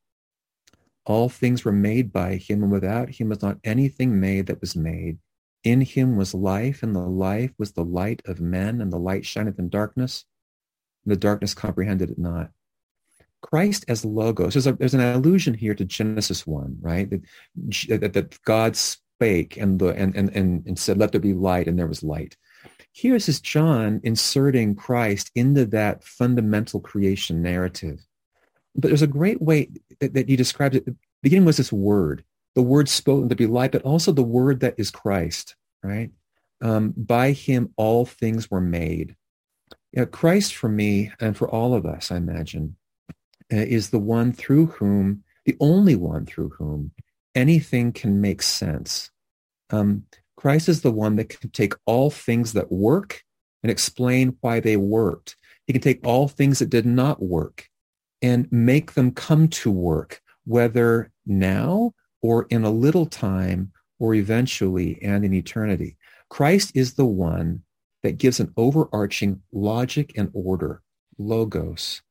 All things were made by him, and without him was not anything made that was made. In him was life, and the life was the light of men, and the light shineth in darkness, and the darkness comprehended it not. Christ as logos. There's, a, there's an allusion here to Genesis 1, right? That, that, that God spake and, the, and, and, and, and said, let there be light, and there was light. Here's this John inserting Christ into that fundamental creation narrative. But there's a great way that, that he describes it. The beginning was this word the word spoken to be light, but also the word that is Christ, right? Um, by him, all things were made. You know, Christ for me and for all of us, I imagine, uh, is the one through whom, the only one through whom anything can make sense. Um, Christ is the one that can take all things that work and explain why they worked. He can take all things that did not work and make them come to work, whether now or in a little time or eventually and in eternity. Christ is the one that gives an overarching logic and order, logos,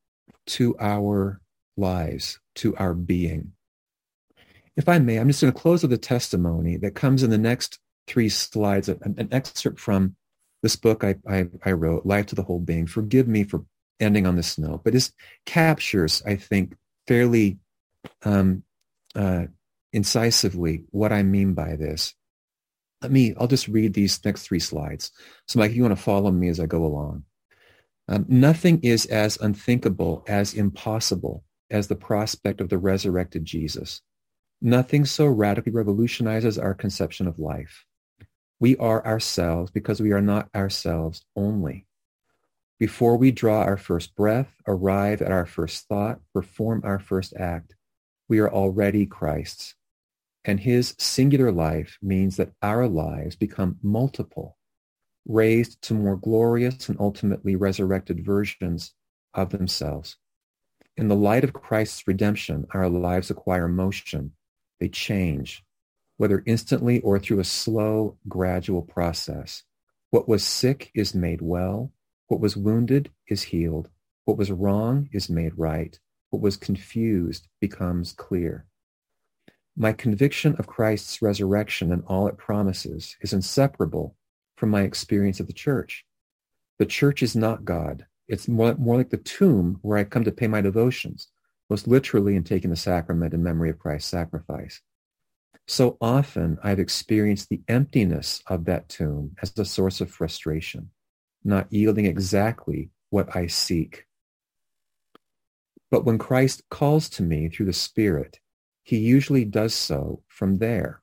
to our lives, to our being. If I may, I'm just going to close with a testimony that comes in the next three slides, an, an excerpt from this book I, I, I, wrote, Life to the Whole Being. Forgive me for ending on this note, but it captures, I think, fairly um, uh, incisively what I mean by this. Let me, I'll just read these next three slides. So Mike, you want to follow me as I go along. Um, nothing is as unthinkable, as impossible as the prospect of the resurrected Jesus. Nothing so radically revolutionizes our conception of life. We are ourselves because we are not ourselves only. Before we draw our first breath, arrive at our first thought, perform our first act, we are already Christ's. And his singular life means that our lives become multiple, raised to more glorious and ultimately resurrected versions of themselves. In the light of Christ's redemption, our lives acquire motion. They change, whether instantly or through a slow, gradual process. What was sick is made well. What was wounded is healed. What was wrong is made right. What was confused becomes clear. My conviction of Christ's resurrection and all it promises is inseparable from my experience of the church. The church is not God. It's more, more like the tomb where I come to pay my devotions, most literally in taking the sacrament in memory of Christ's sacrifice. So often I've experienced the emptiness of that tomb as a source of frustration, not yielding exactly what I seek. But when Christ calls to me through the Spirit, he usually does so from there.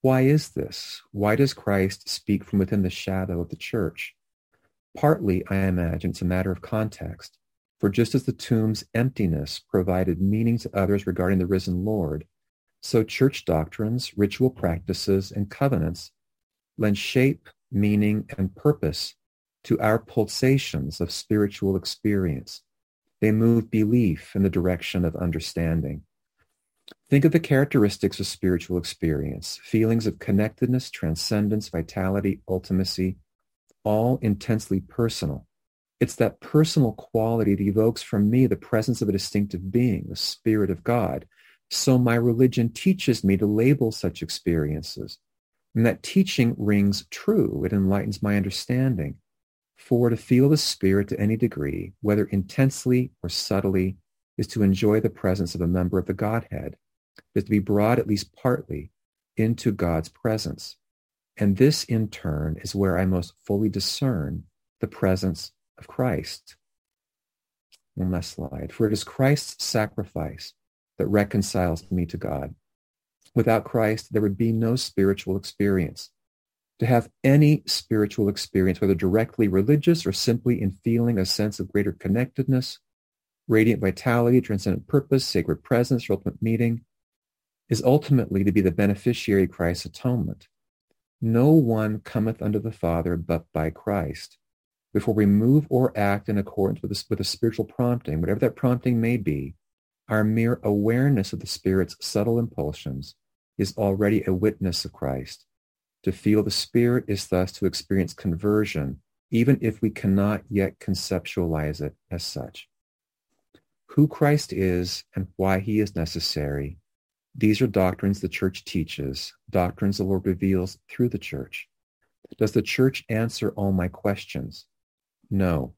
Why is this? Why does Christ speak from within the shadow of the church? Partly, I imagine, it's a matter of context. For just as the tomb's emptiness provided meaning to others regarding the risen Lord, so church doctrines, ritual practices, and covenants lend shape, meaning, and purpose to our pulsations of spiritual experience. They move belief in the direction of understanding. Think of the characteristics of spiritual experience, feelings of connectedness, transcendence, vitality, ultimacy, all intensely personal. It's that personal quality that evokes from me the presence of a distinctive being, the Spirit of God. So my religion teaches me to label such experiences. And that teaching rings true. It enlightens my understanding. For to feel the Spirit to any degree, whether intensely or subtly, is to enjoy the presence of a member of the Godhead, is to be brought at least partly into God's presence. And this in turn is where I most fully discern the presence of Christ. One last slide. For it is Christ's sacrifice that reconciles me to God. Without Christ, there would be no spiritual experience. To have any spiritual experience, whether directly religious or simply in feeling a sense of greater connectedness, radiant vitality, transcendent purpose, sacred presence, or ultimate meeting, is ultimately to be the beneficiary of Christ's atonement. No one cometh unto the Father but by Christ. Before we move or act in accordance with a, with a spiritual prompting, whatever that prompting may be, our mere awareness of the Spirit's subtle impulsions is already a witness of Christ. To feel the Spirit is thus to experience conversion, even if we cannot yet conceptualize it as such. Who Christ is and why he is necessary these are doctrines the church teaches, doctrines the Lord reveals through the church. Does the church answer all my questions? No.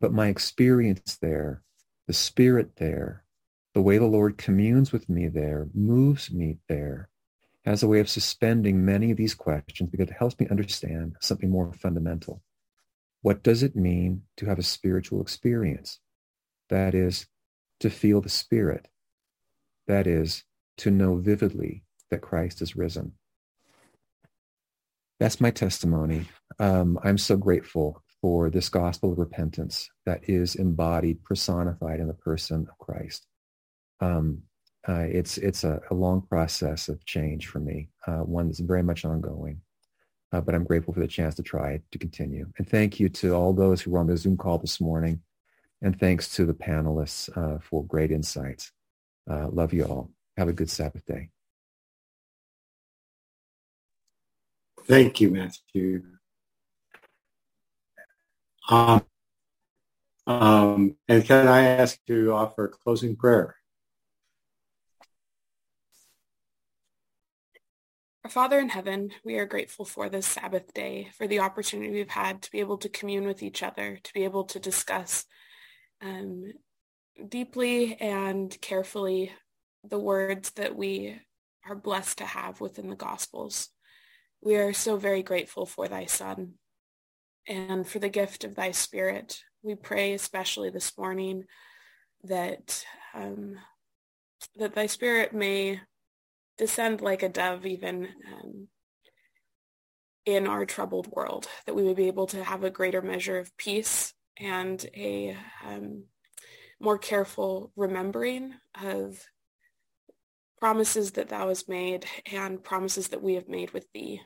But my experience there, the spirit there, the way the Lord communes with me there, moves me there, has a way of suspending many of these questions because it helps me understand something more fundamental. What does it mean to have a spiritual experience? That is, to feel the Spirit. That is, to know vividly that Christ is risen. That's my testimony. Um, I'm so grateful for this gospel of repentance that is embodied, personified in the person of Christ. Um, uh, it's it's a, a, long process of change for me, uh, one that's very much ongoing. Uh, but I'm grateful for the chance to try to continue. And thank you to all those who were on the Zoom call this morning. And thanks to the panelists uh, for great insights. Uh, love you all. Have a good Sabbath day. Thank you, Matthew. Um, um, and can I ask to offer a closing prayer? Our Father in heaven, we are grateful for this Sabbath day, for the opportunity we've had to be able to commune with each other, to be able to discuss um, deeply and carefully the words that we are blessed to have within the Gospels. We are so very grateful for thy Son and for the gift of thy Spirit. We pray especially this morning that um, that thy Spirit may descend like a dove even um, in our troubled world, that we may be able to have a greater measure of peace and a um, more careful remembering of promises that thou hast made and promises that we have made with thee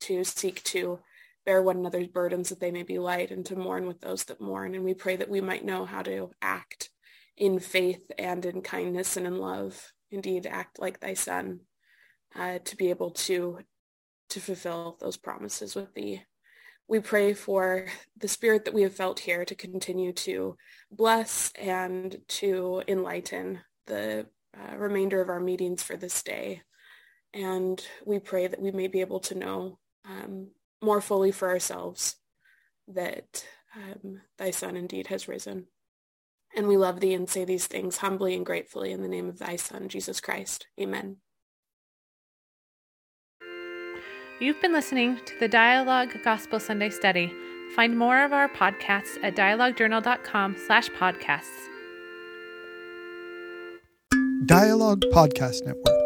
to seek to bear one another's burdens that they may be light and to mourn with those that mourn. And we pray that we might know how to act in faith and in kindness and in love, indeed act like thy son, uh, to be able to to fulfill those promises with thee. We pray for the spirit that we have felt here to continue to bless and to enlighten the uh, remainder of our meetings for this day. And we pray that we may be able to know um, more fully for ourselves that um, thy Son indeed has risen. And we love thee and say these things humbly and gratefully in the name of thy Son, Jesus Christ. Amen. You've been listening to the Dialogue Gospel Sunday Study. Find more of our podcasts at dialoguejournal.com slash podcasts. Dialogue Podcast Network.